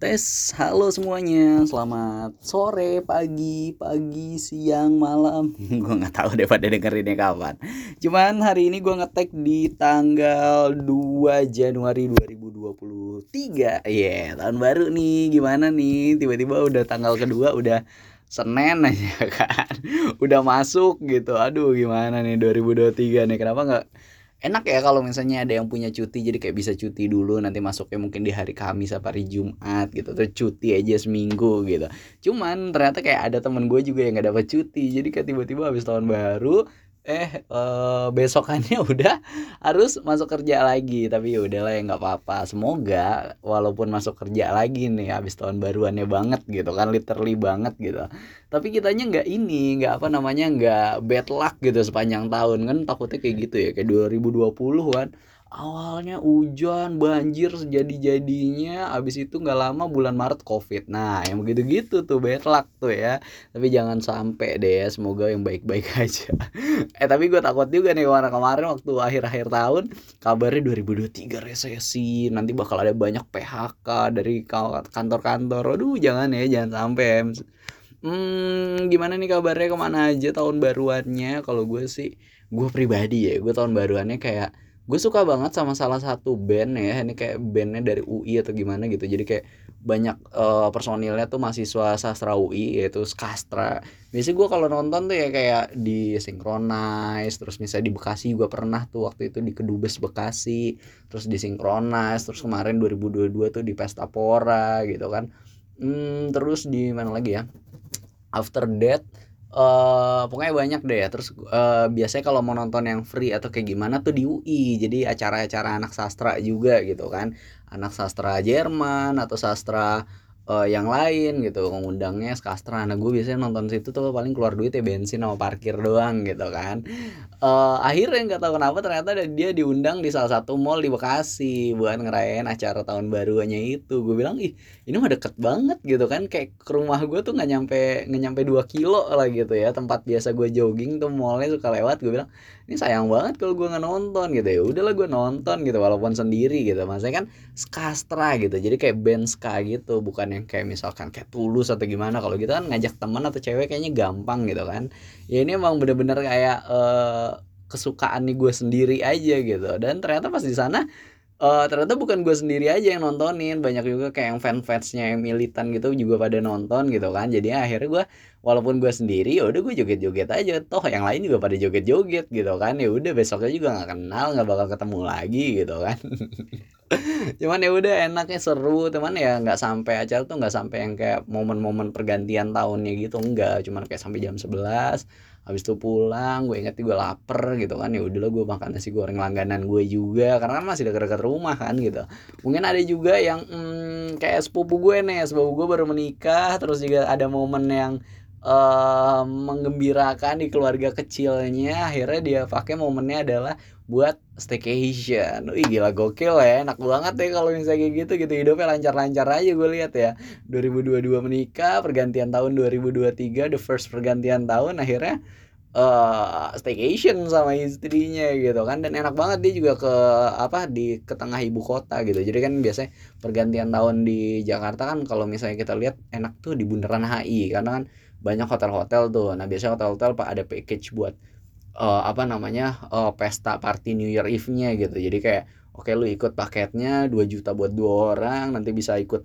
Tes, halo semuanya, selamat sore, pagi, pagi, siang, malam. gue nggak tahu deh pada dengerinnya kapan. Cuman hari ini gue ngetek di tanggal 2 Januari 2023. Iya, yeah, tahun baru nih. Gimana nih? Tiba-tiba udah tanggal kedua udah Senin aja kan. Udah masuk gitu. Aduh, gimana nih 2023 nih? Kenapa nggak enak ya kalau misalnya ada yang punya cuti jadi kayak bisa cuti dulu nanti masuknya mungkin di hari Kamis apa hari Jumat gitu terus cuti aja seminggu gitu. Cuman ternyata kayak ada temen gue juga yang gak dapat cuti jadi kayak tiba-tiba habis tahun baru eh uh, besokannya udah harus masuk kerja lagi. Tapi ya udahlah ya nggak apa-apa. Semoga walaupun masuk kerja lagi nih habis tahun baruannya banget gitu kan literally banget gitu. Tapi kitanya nggak ini nggak apa namanya nggak bad luck gitu sepanjang tahun kan takutnya kayak gitu ya kayak 2020 kan awalnya hujan banjir sejadi-jadinya. Abis itu nggak lama bulan Maret covid. Nah yang begitu gitu tuh bad luck tuh ya. Tapi jangan sampai deh ya semoga yang baik-baik aja. Eh tapi gue takut juga nih kemarin-kemarin waktu akhir-akhir tahun kabarnya 2023 resesi. Nanti bakal ada banyak PHK dari kantor-kantor. Aduh jangan ya jangan sampai hmm gimana nih kabarnya? Ke mana aja tahun baruannya? Kalau gue sih gue pribadi ya gue tahun baruannya kayak gue suka banget sama salah satu band ya ini kayak bandnya dari UI atau gimana gitu. Jadi kayak banyak uh, personilnya tuh mahasiswa sastra UI yaitu Skastra. Biasanya gue kalau nonton tuh ya kayak di Synchronize terus misalnya di Bekasi juga pernah tuh waktu itu di Kedubes Bekasi. Terus di Synchronize terus kemarin 2022 tuh di Pesta Pora gitu kan. Hmm, terus di mana lagi ya? After Death Uh, pokoknya banyak deh. Ya terus uh, biasanya kalau mau nonton yang free atau kayak gimana tuh di UI jadi acara-acara anak sastra juga gitu kan. Anak sastra Jerman atau sastra uh, yang lain gitu ngundangnya skastra nah gue biasanya nonton situ tuh paling keluar duit ya bensin sama parkir doang gitu kan. Uh, akhirnya nggak tahu kenapa ternyata dia diundang di salah satu mall di Bekasi buat ngerayain acara tahun barunya itu. Gue bilang ih ini mah deket banget gitu kan. Kayak ke rumah gue tuh nggak nyampe nggak nyampe dua kilo lah gitu ya. Tempat biasa gue jogging tuh mallnya suka lewat. Gue bilang ini sayang banget kalau gue nggak nonton gitu. Ya udahlah gue nonton gitu walaupun sendiri gitu. Maksudnya kan skastra gitu jadi kayak band ska gitu bukan yang kayak misalkan kayak tulus atau gimana kalau gitu kan ngajak teman atau cewek kayaknya gampang gitu kan. Ya ini emang bener-bener kayak uh, kesukaan nih gue sendiri aja gitu. Dan ternyata pas di sana uh, ternyata bukan gue sendiri aja yang nontonin banyak juga kayak yang fan fansnya yang militan gitu juga pada nonton gitu kan. Jadi akhirnya gue walaupun gue sendiri ya udah gue joget-joget aja. Toh yang lain juga pada joget-joget gitu kan. Ya udah besoknya juga nggak kenal nggak bakal ketemu lagi gitu kan cuman ya udah enaknya seru. Teman ya nggak sampai acara tuh nggak sampai yang kayak momen-momen pergantian tahunnya gitu enggak. Cuman kayak sampai jam 11 habis itu pulang gue inget gue lapar gitu kan. Ya udahlah gue makan nasi goreng langganan gue juga karena kan masih dekat-dekat rumah kan gitu. Mungkin ada juga yang hmm, kayak sepupu gue nih sepupu gue baru menikah terus juga ada momen yang uh, di keluarga kecilnya akhirnya dia pakai momennya adalah buat staycation. Wih gila gokil ya, enak banget ya kalau misalnya kayak gitu gitu hidupnya lancar-lancar aja gue lihat ya. 2022 menikah, pergantian tahun 2023, the first pergantian tahun akhirnya uh, staycation sama istrinya gitu kan dan enak banget dia juga ke apa di ke tengah ibu kota gitu. Jadi kan biasanya pergantian tahun di Jakarta kan kalau misalnya kita lihat enak tuh di Bundaran HI karena kan banyak hotel-hotel tuh. Nah, biasanya hotel-hotel Pak ada package buat uh, apa namanya uh, pesta party New Year Eve-nya gitu. Jadi kayak oke okay, lu ikut paketnya 2 juta buat dua orang nanti bisa ikut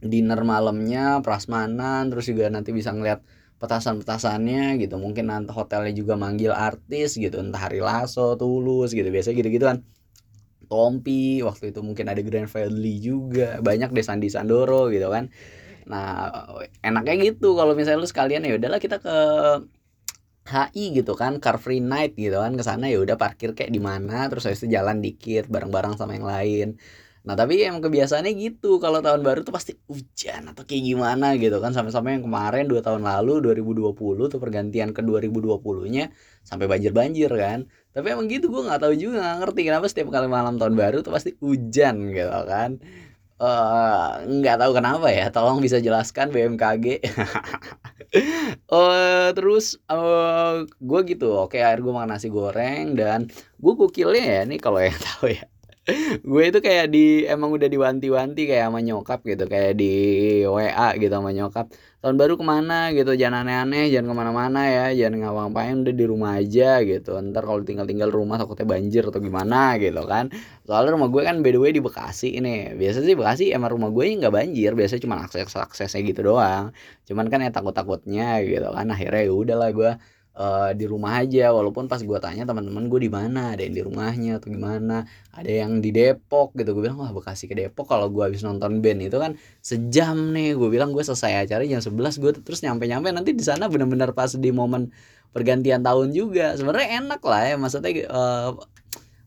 dinner malamnya prasmanan terus juga nanti bisa ngeliat petasan-petasannya gitu. Mungkin nanti hotelnya juga manggil artis gitu entah Hari Lasso Tulus gitu. Biasa gitu-gitu kan Tompi waktu itu mungkin ada Grand Fadli juga. Banyak deh Sandi Sandoro gitu kan nah enaknya gitu. Kalau misalnya lu sekalian ya udahlah kita ke HI gitu kan car free night gitu kan. Ke sana ya udah parkir kayak di mana terus habis itu jalan dikit bareng-bareng sama yang lain. Nah tapi emang kebiasaannya gitu. Kalau tahun baru tuh pasti hujan atau kayak gimana gitu kan. Sampai-sampai yang kemarin dua tahun lalu 2020 tuh pergantian ke 2020 nya sampai banjir-banjir kan. Tapi emang gitu gue nggak tahu juga nggak ngerti kenapa setiap kali malam tahun baru tuh pasti hujan gitu kan uh, nggak tahu kenapa ya tolong bisa jelaskan BMKG uh, terus uh, eh, gue gitu oke akhir gue makan nasi goreng dan gue gokilnya ya nih kalau yang tahu ya gue itu kayak di emang udah diwanti-wanti kayak sama nyokap gitu kayak di WA gitu sama nyokap. Tahun baru ke mana gitu jangan aneh-aneh jangan ke mana-mana ya jangan ngapa-ngapain udah di rumah aja gitu. Ntar kalau tinggal-tinggal rumah takutnya banjir atau gimana gitu kan. Soalnya rumah gue kan by the way di Bekasi ini biasa sih Bekasi emang rumah gue nggak banjir biasa cuma akses aksesnya gitu doang. Cuman kan ya takut-takutnya gitu kan akhirnya ya udahlah gue uh, di rumah aja. Walaupun pas gue tanya teman-teman gue di mana? Ada yang di rumahnya atau gimana? Ada yang di Depok? Gitu. Gue bilang wah Bekasi ke Depok. Kalau gue habis nonton band itu kan sejam nih. Gue bilang gue selesai acara jam 11 gue terus nyampe-nyampe. Nanti di sana benar-benar pas di momen pergantian tahun juga. Sebenarnya enak lah ya. Maksudnya uh,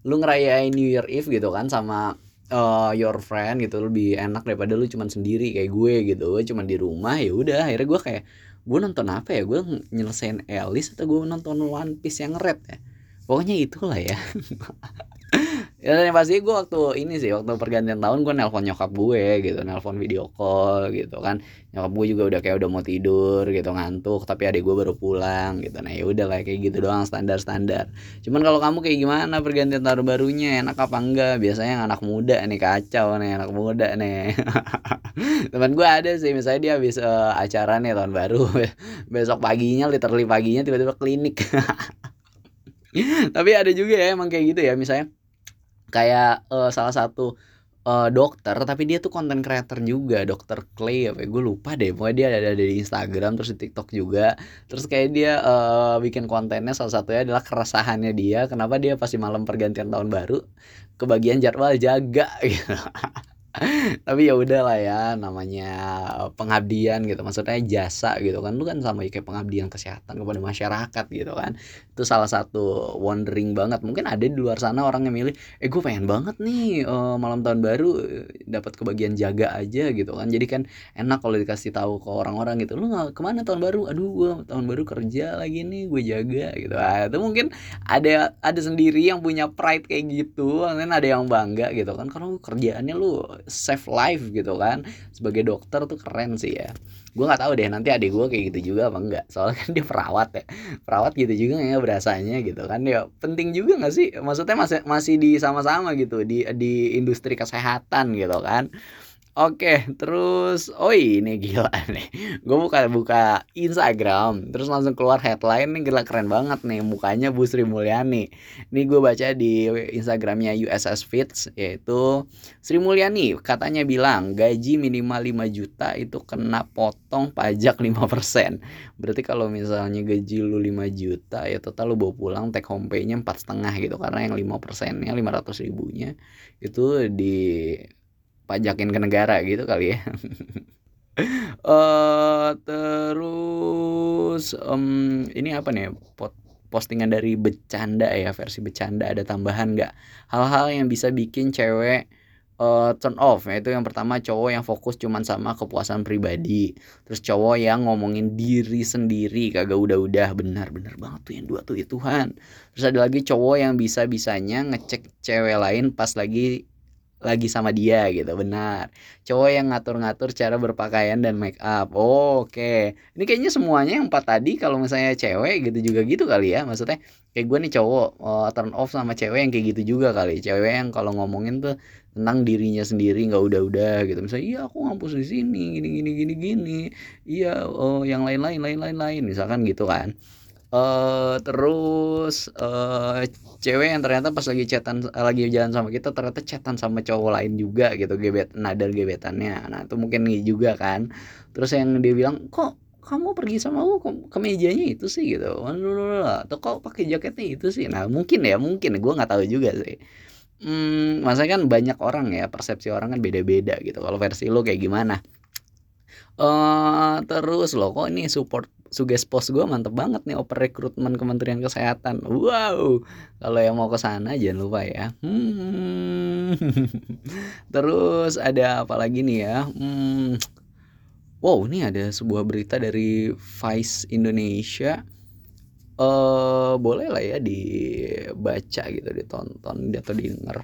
lu ngerayain New Year Eve gitu kan sama uh, your friend gitu lebih enak daripada lu cuman sendiri kayak gue gitu. Gue cuman di rumah ya udah. Akhirnya gue kayak gue nonton apa ya? Gue nyelesain Alice atau gue nonton One Piece yang red ya? Pokoknya itulah ya ya yang pasti gue waktu ini sih waktu pergantian tahun gue nelpon nyokap gue gitu nelpon video call gitu kan. Nyokap gue juga udah kayak udah mau tidur gitu ngantuk tapi adik gue baru pulang gitu. Nah ya udah kayak gitu doang standar standar cuman kalau kamu kayak gimana pergantian tahun barunya? Enak apa enggak? Biasanya anak muda nih kacau nih anak muda nih. Teman gue ada sih misalnya dia habis uh, acara nih tahun baru. Besok paginya literally paginya tiba-tiba klinik. Tapi ada juga ya emang kayak gitu ya misalnya kayak uh, salah satu uh, dokter tapi dia tuh konten creator juga dokter Clay apa ya, gue lupa deh pokoknya dia ada, ada di Instagram terus di TikTok juga. Terus kayak dia uh, bikin kontennya salah satunya adalah keresahannya dia kenapa dia pasti malam pergantian tahun baru kebagian jadwal jaga gitu tapi ya udah lah ya namanya pengabdian gitu. Maksudnya jasa gitu kan. Lu kan sama kayak pengabdian kesehatan kepada masyarakat gitu kan. Itu salah satu wondering banget. Mungkin ada di luar sana orang yang milih eh gue pengen banget nih uh, malam tahun baru eh, dapat kebagian jaga aja gitu kan. Jadi kan enak kalau dikasih tahu ke orang-orang gitu lu nggak ke mana tahun baru? Aduh gue tahun baru kerja lagi nih gue jaga gitu. Ah, itu mungkin ada ada sendiri yang punya pride kayak gitu. Kan ada yang bangga gitu kan. Kalau kerjaannya lu save life gitu kan. Sebagai dokter tuh keren sih ya. Gue nggak tahu deh nanti adik gue kayak gitu juga apa enggak. Soalnya kan dia perawat ya. Perawat gitu juga ya berasanya gitu kan. Ya penting juga nggak sih? Maksudnya masih masih di sama-sama gitu di di industri kesehatan gitu kan Oke, terus oh ini gila nih. Gue buka buka Instagram, terus langsung keluar headline nih gila keren banget nih mukanya Bu Sri Mulyani. Ini gue baca di Instagramnya USS Fits yaitu Sri Mulyani katanya bilang gaji minimal 5 juta itu kena potong pajak 5%. Berarti kalau misalnya gaji lu 5 juta ya total lu bawa pulang take home pay-nya empat setengah gitu karena yang 5 persennya 500 ribunya itu di pajakin ke negara gitu kali ya. Uh, terus um, ini apa nih pot postingan dari bercanda ya versi bercanda ada tambahan nggak? Hal-hal yang bisa bikin cewek uh, turn off. Yaitu yang pertama cowok yang fokus cuman sama kepuasan pribadi. Terus cowok yang ngomongin diri sendiri kagak udah-udah. Benar-benar banget tuh yang dua tuh ya Tuhan. Terus ada lagi cowok yang bisa bisanya ngecek cewek lain pas lagi lagi sama dia gitu benar. Cowok yang ngatur-ngatur cara berpakaian dan make up oh, oke. Okay. ini kayaknya semuanya yang empat tadi kalau misalnya cewek gitu juga gitu kali ya maksudnya kayak gue nih cowok uh, turn off sama cewek yang kayak gitu juga kali. Cewek yang kalau ngomongin tuh tentang dirinya sendiri nggak udah-udah gitu. Misalnya iya aku ngampus di sini gini gini gini gini. Iya oh yang lain-lain lain-lain lain. Misalkan gitu kan uh, terus uh, cewek yang ternyata pas lagi chatan lagi jalan sama kita ternyata chatan sama cowok lain juga gitu gebet nadar gebetannya. Nah itu mungkin juga kan. Terus yang dia bilang kok kamu pergi sama aku? Ke mejanya itu sih? Gitu. Atau kok pakai jaketnya itu sih? Nah mungkin ya mungkin. Gue nggak tahu juga sih. Hmm, maksudnya kan banyak orang ya persepsi orang kan beda-beda gitu. Kalau versi lo kayak gimana? Uh, terus lo kok ini support suges pos gue mantep banget nih oper rekrutmen Kementerian Kesehatan. Wow. Kalau yang mau ke sana jangan lupa ya. Hmm. terus ada apa lagi nih ya? Hmm. wow ini ada sebuah berita dari Vice Indonesia. Uh, boleh lah ya dibaca gitu ditonton atau didengar.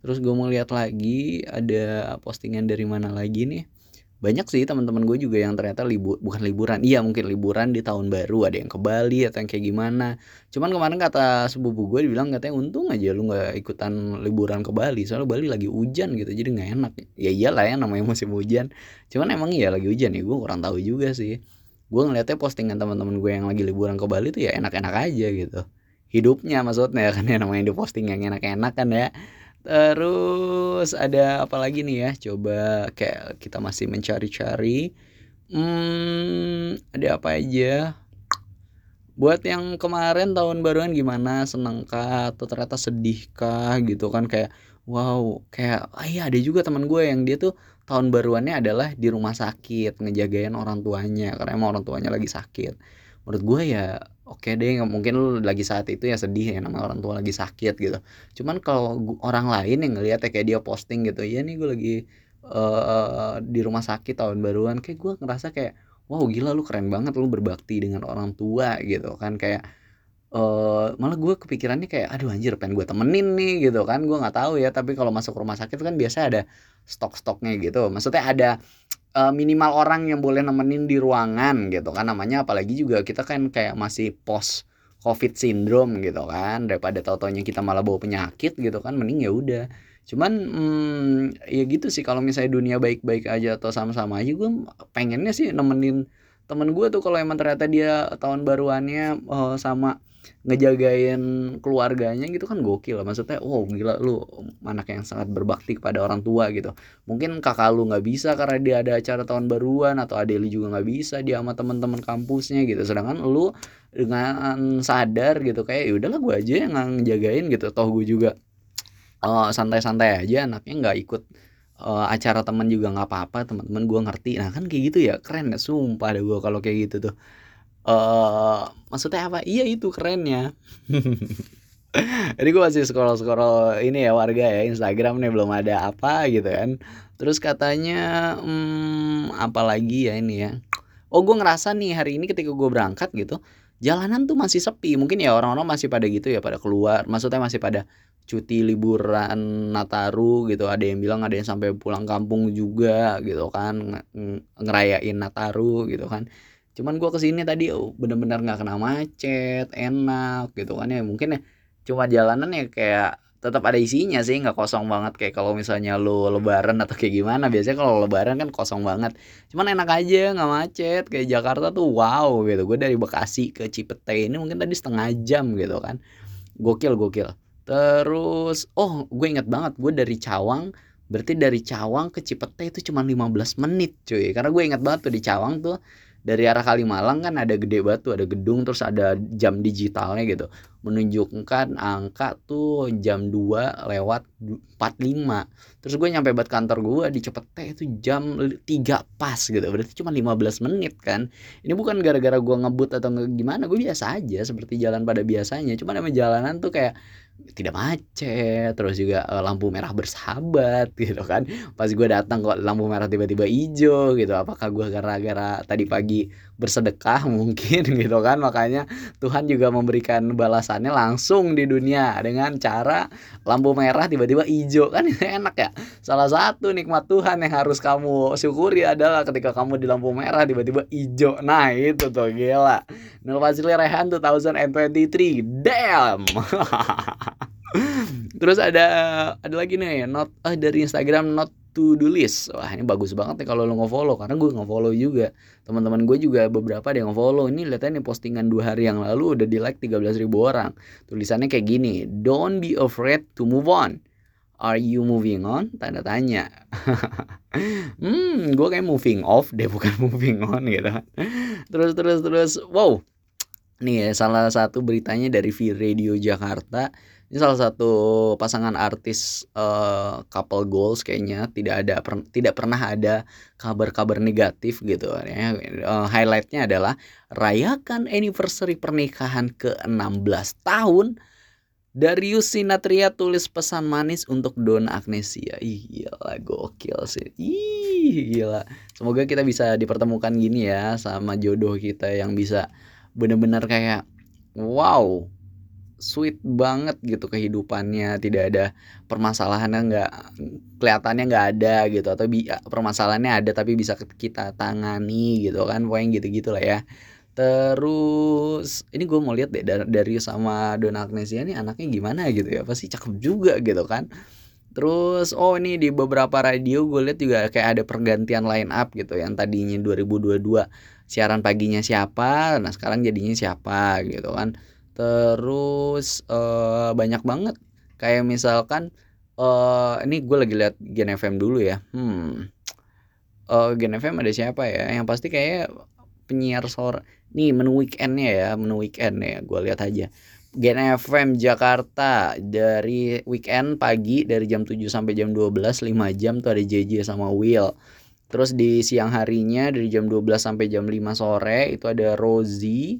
Terus gue mau lihat lagi ada postingan dari mana lagi nih banyak sih teman-teman gue juga yang ternyata libur bukan liburan iya mungkin liburan di tahun baru ada yang ke Bali atau yang kayak gimana. Cuman kemarin kata sepupu gue dibilang katanya untung aja lu nggak ikutan liburan ke Bali soalnya Bali lagi hujan gitu jadi nggak enak. Ya iyalah ya namanya musim hujan. Cuman emang iya lagi hujan ya gue kurang tahu juga sih. Gue ngeliatnya postingan teman-teman gue yang lagi liburan ke Bali tuh ya enak-enak aja gitu. Hidupnya maksudnya kan ya namanya di posting yang enak-enak kan ya Terus ada apa lagi nih ya? Coba kayak kita masih mencari-cari. Hmm, ada apa aja? Buat yang kemarin tahun baruan gimana? Senangkah atau ternyata sedihkah gitu kan kayak wow, kayak ah iya ada juga teman gue yang dia tuh tahun baruannya adalah di rumah sakit ngejagain orang tuanya karena emang orang tuanya lagi sakit. Menurut gue ya oke deh mungkin lu lagi saat itu ya sedih ya nama orang tua lagi sakit gitu. Cuman kalau orang lain yang ngeliat ya kayak dia posting gitu ya nih gue lagi uh, di rumah sakit tahun baruan kayak gue ngerasa kayak wow gila lu keren banget lu berbakti dengan orang tua gitu kan. Kayak uh, malah gue kepikirannya kayak aduh anjir pengen gue temenin nih gitu kan. Gue nggak tahu ya tapi kalau masuk rumah sakit kan biasa ada stok-stoknya gitu. Maksudnya ada uh, minimal orang yang boleh nemenin di ruangan gitu kan. Namanya apalagi juga kita kan kayak masih post covid syndrome gitu kan. Daripada tau-taunya kita malah bawa penyakit gitu kan mending ya udah. Cuman hmm, ya gitu sih. Kalau misalnya dunia baik-baik aja atau sama-sama aja gue pengennya sih nemenin temen gue tuh. Kalau emang ternyata dia tahun baruannya uh, sama ngejagain keluarganya gitu kan gokil maksudnya oh gila lu anak yang sangat berbakti kepada orang tua gitu. Mungkin kakak lu nggak bisa karena dia ada acara tahun baruan atau adek lu juga nggak bisa dia sama teman-teman kampusnya gitu. Sedangkan lu dengan sadar gitu kayak ya udahlah gue aja yang ngejagain gitu. Toh gue juga uh, santai-santai aja anaknya nggak ikut uh, acara teman juga nggak apa-apa teman-teman gue ngerti. Nah kan kayak gitu ya keren ya. Sumpah deh gue kalau kayak gitu tuh uh, maksudnya apa? Iya itu kerennya. Jadi gue masih scroll scroll ini ya warga ya Instagram nih belum ada apa gitu kan. Terus katanya hmm, apa lagi ya ini ya? Oh gue ngerasa nih hari ini ketika gue berangkat gitu jalanan tuh masih sepi. Mungkin ya orang-orang masih pada gitu ya pada keluar. Maksudnya masih pada cuti liburan Nataru gitu. Ada yang bilang ada yang sampai pulang kampung juga gitu kan ngerayain Nataru gitu kan cuman gue ke sini tadi oh, bener-bener nggak kena macet enak gitu kan. Ya mungkin ya cuma jalanan ya kayak tetap ada isinya sih nggak kosong banget. Kayak kalau misalnya lu lebaran atau kayak gimana biasanya kalau lebaran kan kosong banget. Cuman enak aja nggak macet. Kayak Jakarta tuh wow gitu. Gue dari Bekasi ke Cipete ini mungkin tadi setengah jam gitu kan. Gokil gokil. Terus oh gue inget banget gue dari Cawang berarti dari Cawang ke Cipete itu cuma 15 menit cuy. Karena gue inget banget tuh di Cawang tuh dari arah Kalimalang kan ada gede batu ada gedung terus ada jam digitalnya gitu. Menunjukkan angka tuh jam 2 lewat 45 terus gue nyampe buat kantor gue di Cepete itu jam 3 pas gitu. Berarti cuma 15 menit kan. Ini bukan gara-gara gue ngebut atau gimana gue biasa aja seperti jalan pada biasanya. Cuma namanya jalanan tuh kayak tidak macet terus juga uh, lampu merah bersahabat gitu kan. Pas gue datang kok lampu merah tiba-tiba hijau gitu apakah gue gara-gara tadi pagi bersedekah mungkin gitu kan. Makanya Tuhan juga memberikan balasannya langsung di dunia dengan cara lampu merah tiba-tiba hijau. Kan enak ya. Salah satu nikmat Tuhan yang harus kamu syukuri adalah ketika kamu di lampu merah tiba-tiba hijau. Nah itu tuh gila. Nul Fazli Rehan 2023 damn Terus ada ada lagi nih not ah dari Instagram not to do list. Wah, ini bagus banget nih kalau lo nge-follow karena gue nge-follow juga. Teman-teman gue juga beberapa ada yang nge-follow. Ini lihat nih postingan dua hari yang lalu udah di like 13 ribu orang. Tulisannya kayak gini, "Don't be afraid to move on." Are you moving on? Tanda tanya. hmm, gue kayak moving off deh, bukan moving on gitu. Terus terus terus, wow. Nih salah satu beritanya dari V Radio Jakarta ini salah satu pasangan artis uh, couple goals kayaknya tidak ada per, tidak pernah ada kabar-kabar negatif gitu ya. Uh, highlightnya adalah rayakan anniversary pernikahan ke-16 tahun Darius Sinatria tulis pesan manis untuk Dona Agnesia. Ih, gila gokil sih. Ih, gila. Semoga kita bisa dipertemukan gini ya sama jodoh kita yang bisa bener-bener kayak wow sweet banget gitu kehidupannya tidak ada permasalahannya nggak kelihatannya nggak ada gitu atau bi permasalahannya ada tapi bisa kita tangani gitu kan pokoknya gitu gitulah ya. Terus ini gue mau lihat deh dari, sama Dona Agnesia nih anaknya gimana gitu ya pasti cakep juga gitu kan. Terus oh ini di beberapa radio gue lihat juga kayak ada pergantian line up gitu yang tadinya 2022 siaran paginya siapa, nah sekarang jadinya siapa gitu kan terus uh, banyak banget. Kayak misalkan uh, ini gue lagi lihat Gen FM dulu ya. Hmm. Uh, Gen FM ada siapa ya? Yang pasti kayak penyiar sore nih menu weekendnya ya menu weekend ya gue lihat aja. Gen FM Jakarta dari weekend pagi dari jam 7 sampai jam 12 5 jam tuh ada JJ sama Will. Terus di siang harinya dari jam 12 sampai jam 5 sore itu ada Rosie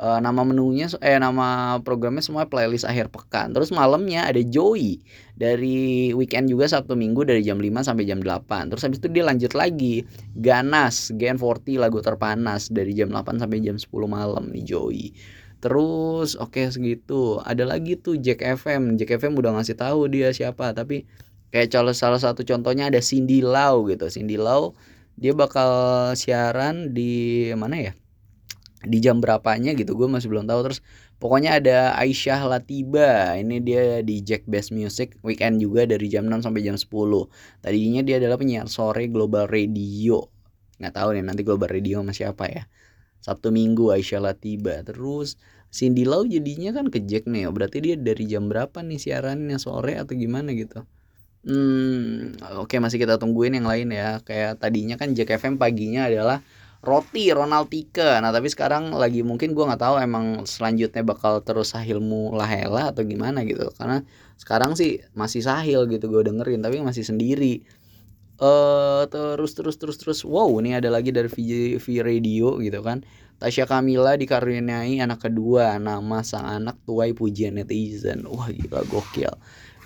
uh, nama menunya eh nama programnya semua playlist akhir pekan. Terus malamnya ada Joey dari weekend juga Sabtu Minggu dari jam 5 sampai jam 8. Terus habis itu dia lanjut lagi Ganas Gen 40 lagu terpanas dari jam 8 sampai jam 10 malam nih Joey. Terus oke okay, segitu. Ada lagi tuh Jack FM. Jack FM udah ngasih tahu dia siapa tapi kayak salah salah satu contohnya ada Cindy Lau gitu. Cindy Lau dia bakal siaran di mana ya? Di jam berapanya gitu gue masih belum tahu. Terus pokoknya ada Aisyah Latiba ini dia di Jack Best Music weekend juga dari jam 6 sampai jam 10 tadinya dia adalah penyiar sore Global Radio. Nggak tahu nih nanti Global Radio masih apa ya. Sabtu Minggu Aisyah Latiba. Terus Cindy Lau jadinya kan ke Jack nih berarti dia dari jam berapa nih siarannya sore atau gimana gitu? Hmm, oke okay, masih kita tungguin yang lain ya. Kayak tadinya kan Jack FM paginya adalah roti Ronald Tika nah tapi sekarang lagi mungkin gue nggak tahu emang selanjutnya bakal terus Sahilmu Lahela atau gimana gitu. Karena sekarang sih masih Sahil gitu gue dengerin tapi masih sendiri. Uh, terus terus terus terus. Wow ini ada lagi dari V, v Radio gitu kan. Tasya Kamila dikaruniai anak kedua. Nama sang anak tuai pujian netizen. Wah gila gokil.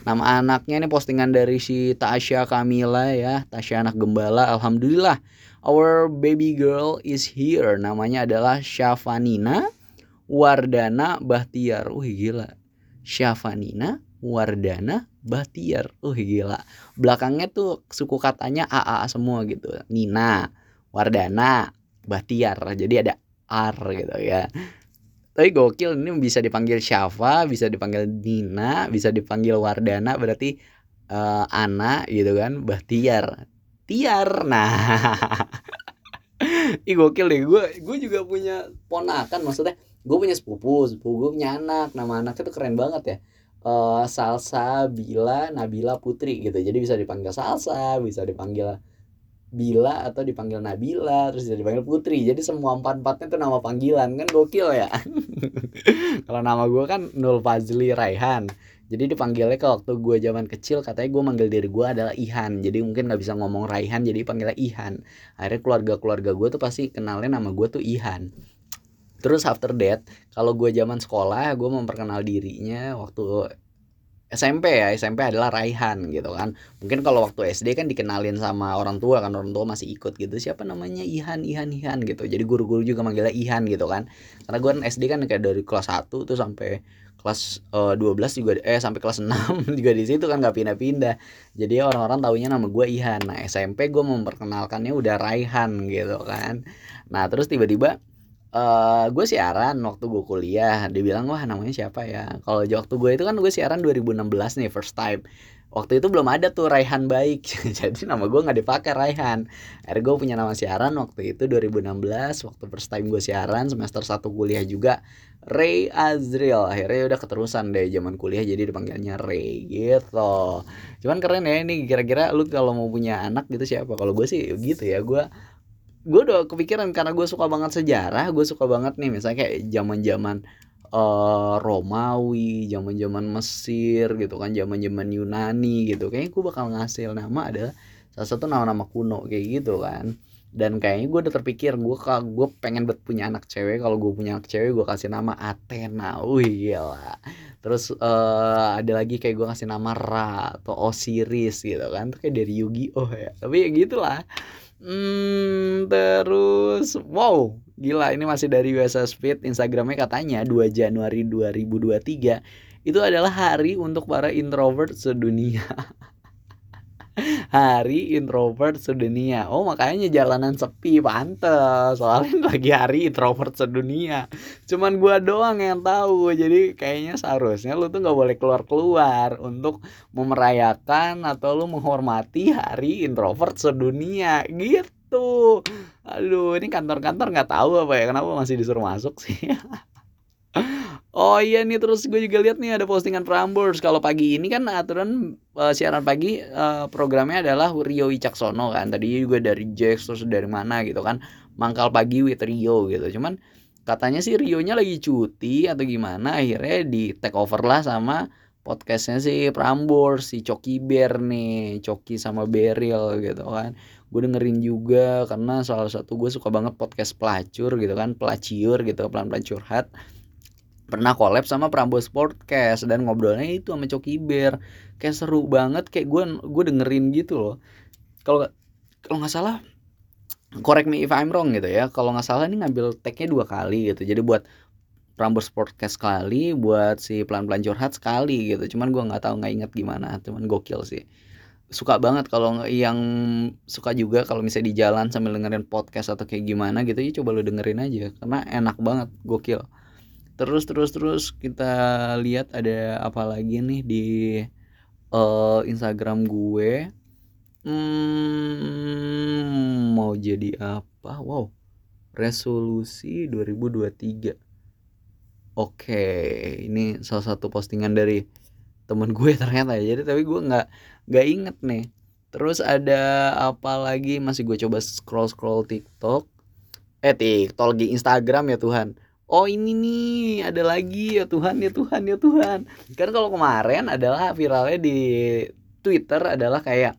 Nama anaknya ini postingan dari si Tasya Kamila ya. Tasya anak gembala alhamdulillah Our baby girl is here. Namanya adalah Syafanina Wardana Bahtiar. Wih gila. Syafanina Wardana Bahtiar. Wih gila. Belakangnya tuh suku katanya AA semua gitu. Nina, Wardana, Bahtiar. Jadi ada R gitu ya. Tapi gokil ini bisa dipanggil Syafa, bisa dipanggil Nina, bisa dipanggil Wardana berarti uh, Ana gitu kan, Bahtiar tiar. Nah. Ih gokil deh. Gue gue juga punya ponakan maksudnya gue punya sepupu sepupu gue punya anak. Nama anaknya tuh keren banget ya. Uh, Salsa Bila Nabila Putri gitu. Jadi bisa dipanggil Salsa bisa dipanggil Bila atau dipanggil Nabila terus bisa dipanggil Putri. Jadi semua empat empatnya tuh nama panggilan. Kan gokil ya? Kalau nama gue kan Nul Fazli Raihan jadi dipanggilnya ke waktu gue zaman kecil katanya gue manggil diri gue adalah Ihan. Jadi mungkin nggak bisa ngomong Raihan jadi panggilnya Ihan. Akhirnya keluarga keluarga gue tuh pasti kenalnya nama gue tuh Ihan. Terus after that kalau gue zaman sekolah gue memperkenal dirinya waktu SMP ya. SMP adalah Raihan gitu kan. Mungkin kalau waktu SD kan dikenalin sama orang tua kan orang tua masih ikut gitu. Siapa namanya? Ihan Ihan Ihan gitu. Jadi guru-guru juga manggilnya Ihan gitu kan. Karena gue kan SD kan kayak dari kelas 1 tuh sampai kelas uh, eh, 12 juga eh sampai kelas 6 juga di situ kan nggak pindah-pindah. Jadi orang-orang taunya nama gue Ihan. Nah SMP gue memperkenalkannya udah Raihan gitu kan. Nah terus tiba-tiba uh, gue siaran waktu gue kuliah. Dia bilang wah namanya siapa ya? Kalau waktu gue itu kan gue siaran 2016 nih first time. Waktu itu belum ada tuh Raihan baik. Jadi nama gue nggak dipakai Raihan. Akhirnya gue punya nama siaran waktu itu 2016 waktu first time gue siaran semester 1 kuliah juga Ray Azriel akhirnya udah keterusan deh zaman kuliah jadi dipanggilnya Ray gitu cuman keren ya ini kira-kira lu kalau mau punya anak gitu siapa kalau gue sih gitu ya gue gue udah kepikiran karena gue suka banget sejarah gue suka banget nih misalnya kayak zaman zaman uh, Romawi, zaman-zaman Mesir gitu kan, zaman-zaman Yunani gitu. Kayaknya gue bakal ngasih nama adalah salah satu nama-nama kuno kayak gitu kan. Dan kayaknya gue udah terpikir gue gue pengen buat punya anak cewek. Kalau gue punya anak cewek gue kasih nama Athena. Wih gila. Terus uh, ada lagi kayak gue kasih nama Ra atau Osiris gitu kan. Itu kayak dari Yugi oh ya. Tapi ya gitulah hmm, terus wow gila ini masih dari USA Speed Instagramnya katanya 2 Januari 2023 itu adalah hari untuk para introvert sedunia hari introvert sedunia. Oh makanya jalanan sepi pantes soalnya lagi hari introvert sedunia. Cuman gua doang yang tahu. Jadi kayaknya seharusnya lu tuh nggak boleh keluar keluar untuk memerayakan atau lu menghormati hari introvert sedunia gitu. Aduh ini kantor-kantor nggak tahu apa ya kenapa masih disuruh masuk sih. Oh iya nih terus gue juga lihat nih ada postingan Prambors kalau pagi ini kan aturan uh, siaran pagi uh, programnya adalah Rio Wicaksono kan. Tadi juga dari Jax terus dari mana gitu kan. Mangkal pagi with Rio gitu. Cuman katanya sih Rio-nya lagi cuti atau gimana akhirnya di take over lah sama podcastnya si Prambors si Coki Bear nih Coki sama Beril gitu kan. Gue dengerin juga karena salah satu gue suka banget podcast pelacur gitu kan pelaciur gitu pelan-pelan curhat pernah collab sama Prambors Podcast dan ngobrolnya itu sama Coki Bear. Kayak seru banget kayak gue gue dengerin gitu loh. Kalau kalau nggak salah correct me if I'm wrong gitu ya. Kalau nggak salah ini ngambil tagnya dua kali gitu. Jadi buat Prambors Podcast sekali buat si pelan-pelan curhat sekali gitu. Cuman gue nggak tahu nggak inget gimana. Cuman gokil sih. Suka banget kalau yang suka juga kalau misalnya di jalan sambil dengerin podcast atau kayak gimana gitu ya coba lo dengerin aja. Karena enak banget gokil terus terus terus kita lihat ada apa lagi nih di uh, Instagram gue. Hmm, mau jadi apa? Wow resolusi 2023 oke ini salah satu postingan dari temen gue ternyata ya. Jadi tapi gue nggak nggak inget nih. Terus ada apa lagi? Masih gue coba scroll scroll TikTok. Eh TikTok di Instagram ya Tuhan oh ini nih ada lagi. Ya Tuhan ya Tuhan ya Tuhan. Kan kalau kemarin adalah viralnya di Twitter adalah kayak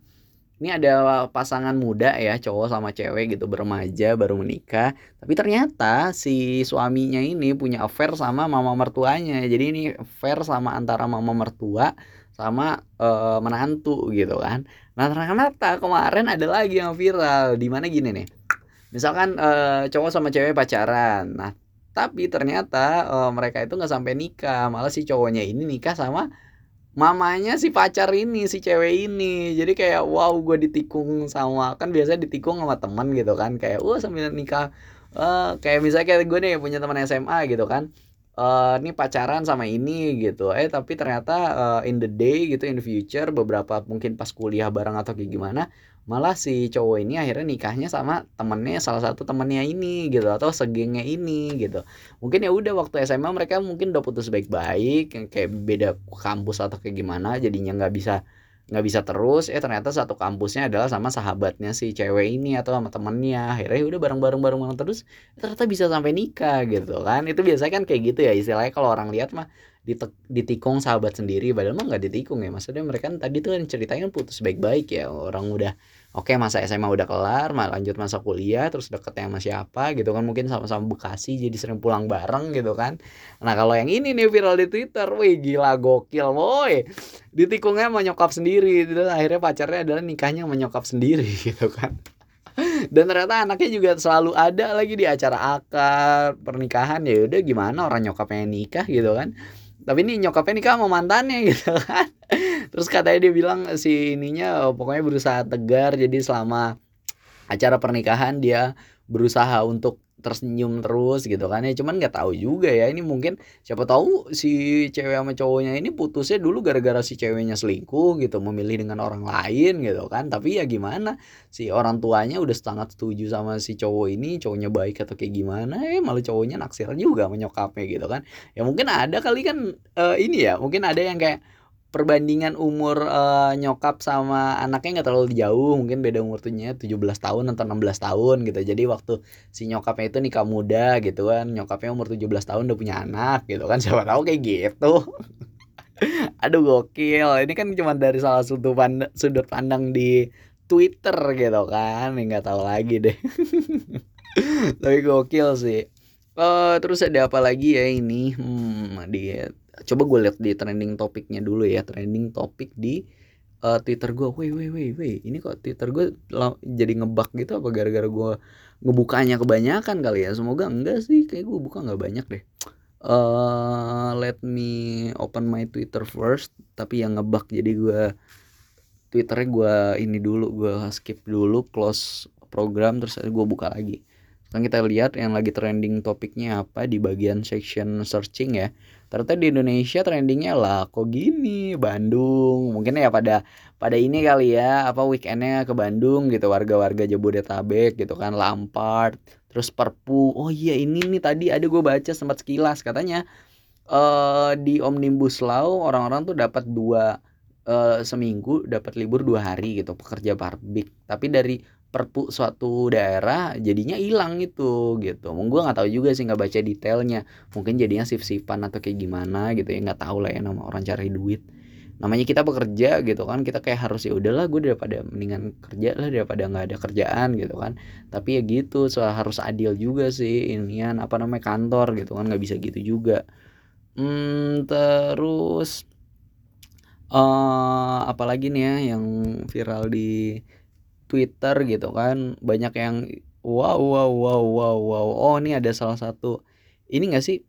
ini ada pasangan muda ya cowok sama cewek gitu bermaja baru menikah. Tapi ternyata si suaminya ini punya affair sama mama mertuanya. Jadi ini affair sama antara mama mertua sama uh, menantu gitu kan. Nah ternyata kemarin ada lagi yang viral. Di mana gini nih? Misalkan uh, cowok sama cewek pacaran. Nah tapi ternyata uh, mereka itu nggak sampai nikah. Malah si cowoknya ini nikah sama mamanya si pacar ini si cewek ini. Jadi kayak wow gue ditikung sama kan biasanya ditikung sama teman gitu kan. Kayak wah sambil nikah uh, kayak misalnya kayak gue nih punya teman SMA gitu kan uh, ini pacaran sama ini gitu. Eh tapi ternyata uh, in the day gitu in the future beberapa mungkin pas kuliah bareng atau kayak gimana malah si cowok ini akhirnya nikahnya sama temennya salah satu temennya ini gitu atau segengnya ini gitu. Mungkin ya udah waktu SMA mereka mungkin udah putus baik-baik kayak beda kampus atau kayak gimana jadinya nggak bisa nggak bisa terus eh ternyata satu kampusnya adalah sama sahabatnya si cewek ini atau sama temennya. Akhirnya ya udah bareng-bareng bareng terus ternyata bisa sampai nikah gitu kan. Itu biasanya kan kayak gitu ya istilahnya kalau orang lihat mah ditikung sahabat sendiri padahal mah nggak ditikung ya. Maksudnya mereka kan tadi tuh kan ceritanya putus baik-baik ya. Orang udah oke masa SMA udah kelar malah lanjut masa kuliah terus deketnya sama siapa gitu kan. Mungkin sama-sama Bekasi jadi sering pulang bareng gitu kan. Nah kalau yang ini nih viral di Twitter. Wih gila gokil boy ditikungnya sama nyokap sendiri. Dan akhirnya pacarnya adalah nikahnya sama nyokap sendiri gitu kan. Dan ternyata anaknya juga selalu ada lagi di acara akad pernikahan. Ya udah gimana orang nyokapnya nikah gitu kan. Tapi ini nyokapnya nikah sama mantannya gitu kan terus katanya dia bilang si ininya pokoknya berusaha tegar jadi selama acara pernikahan dia berusaha untuk tersenyum terus gitu kan. Ya cuman nggak tahu juga ya ini mungkin siapa tahu si cewek sama cowoknya ini putusnya dulu gara-gara si ceweknya selingkuh gitu memilih dengan orang lain gitu kan. Tapi ya gimana si orang tuanya udah sangat setuju sama si cowok ini cowoknya baik atau kayak gimana eh malah cowoknya naksir juga menyokapnya gitu kan. Ya mungkin ada kali kan uh, ini ya mungkin ada yang kayak perbandingan umur uh, nyokap sama anaknya nggak terlalu jauh mungkin beda umur tuhnya 17 tahun atau 16 tahun gitu. Jadi waktu si nyokapnya itu nikah muda gitu kan nyokapnya umur 17 tahun udah punya anak gitu kan siapa tahu kayak gitu. Aduh gokil. Ini kan cuma dari salah satu pand sudut pandang di Twitter gitu kan nggak tahu lagi deh. Tapi gokil sih. Uh, terus ada apa lagi ya ini? Hmm, di coba gue lihat di trending topiknya dulu ya trending topik di uh, Twitter gue, wih wih wih wih, ini kok Twitter gue jadi ngebug gitu apa gara-gara gue ngebukanya kebanyakan kali ya? Semoga enggak sih, kayak gue buka nggak banyak deh. Uh, let me open my Twitter first, tapi yang ngebug jadi gue Twitternya gue ini dulu, gue skip dulu, close program terus gue buka lagi. Sekarang kita lihat yang lagi trending topiknya apa di bagian section searching ya ternyata di Indonesia trendingnya lah kok gini? Bandung. Mungkin ya pada pada ini kali ya apa weekendnya ke Bandung gitu warga-warga Jabodetabek gitu kan Lampard terus Perpu. Oh iya ini nih tadi ada gue baca sempat sekilas katanya uh, di Omnibus Law orang-orang tuh dapat dua uh, seminggu dapat libur dua hari gitu pekerja pabrik. Tapi dari perpu suatu daerah jadinya hilang itu gitu. Mungkin gue nggak tahu juga sih nggak baca detailnya. Mungkin jadinya sif-sifan atau kayak gimana gitu ya nggak tahu lah ya nama orang cari duit. Namanya kita bekerja gitu kan kita kayak harus ya udahlah gue daripada mendingan kerja lah daripada nggak ada kerjaan gitu kan. Tapi ya gitu soal harus adil juga sih inian apa namanya kantor gitu kan nggak bisa gitu juga. Hmm, terus uh, apalagi nih ya yang viral di Twitter gitu kan. Banyak yang wow wow wow wow wow. Oh ini ada salah satu. Ini gak sih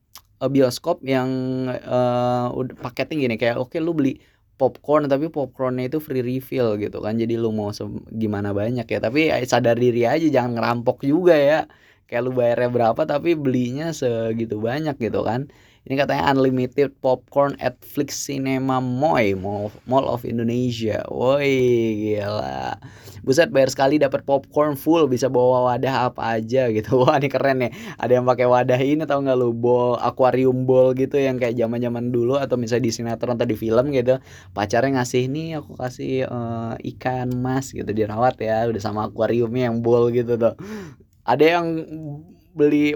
eh, bioskop yang uh, paketnya gini kayak oke okay, lu beli popcorn tapi popcornnya itu free refill gitu kan. Jadi lu mau gimana banyak ya. Tapi eh, sadar diri aja jangan ngerampok juga ya. Kayak lu bayarnya berapa tapi belinya segitu banyak gitu kan ini katanya unlimited popcorn at Flix Cinema Moy Mall of Indonesia. Woi, gila. Buset bayar sekali dapat popcorn full bisa bawa wadah apa aja gitu. Wah, ini keren ya. Ada yang pakai wadah ini tau nggak lu bowl aquarium bowl gitu yang kayak zaman-zaman dulu atau misalnya di sinetron atau di film gitu. Pacarnya ngasih nih aku kasih uh, ikan mas gitu dirawat ya udah sama akuariumnya yang bowl gitu tuh. Ada yang beli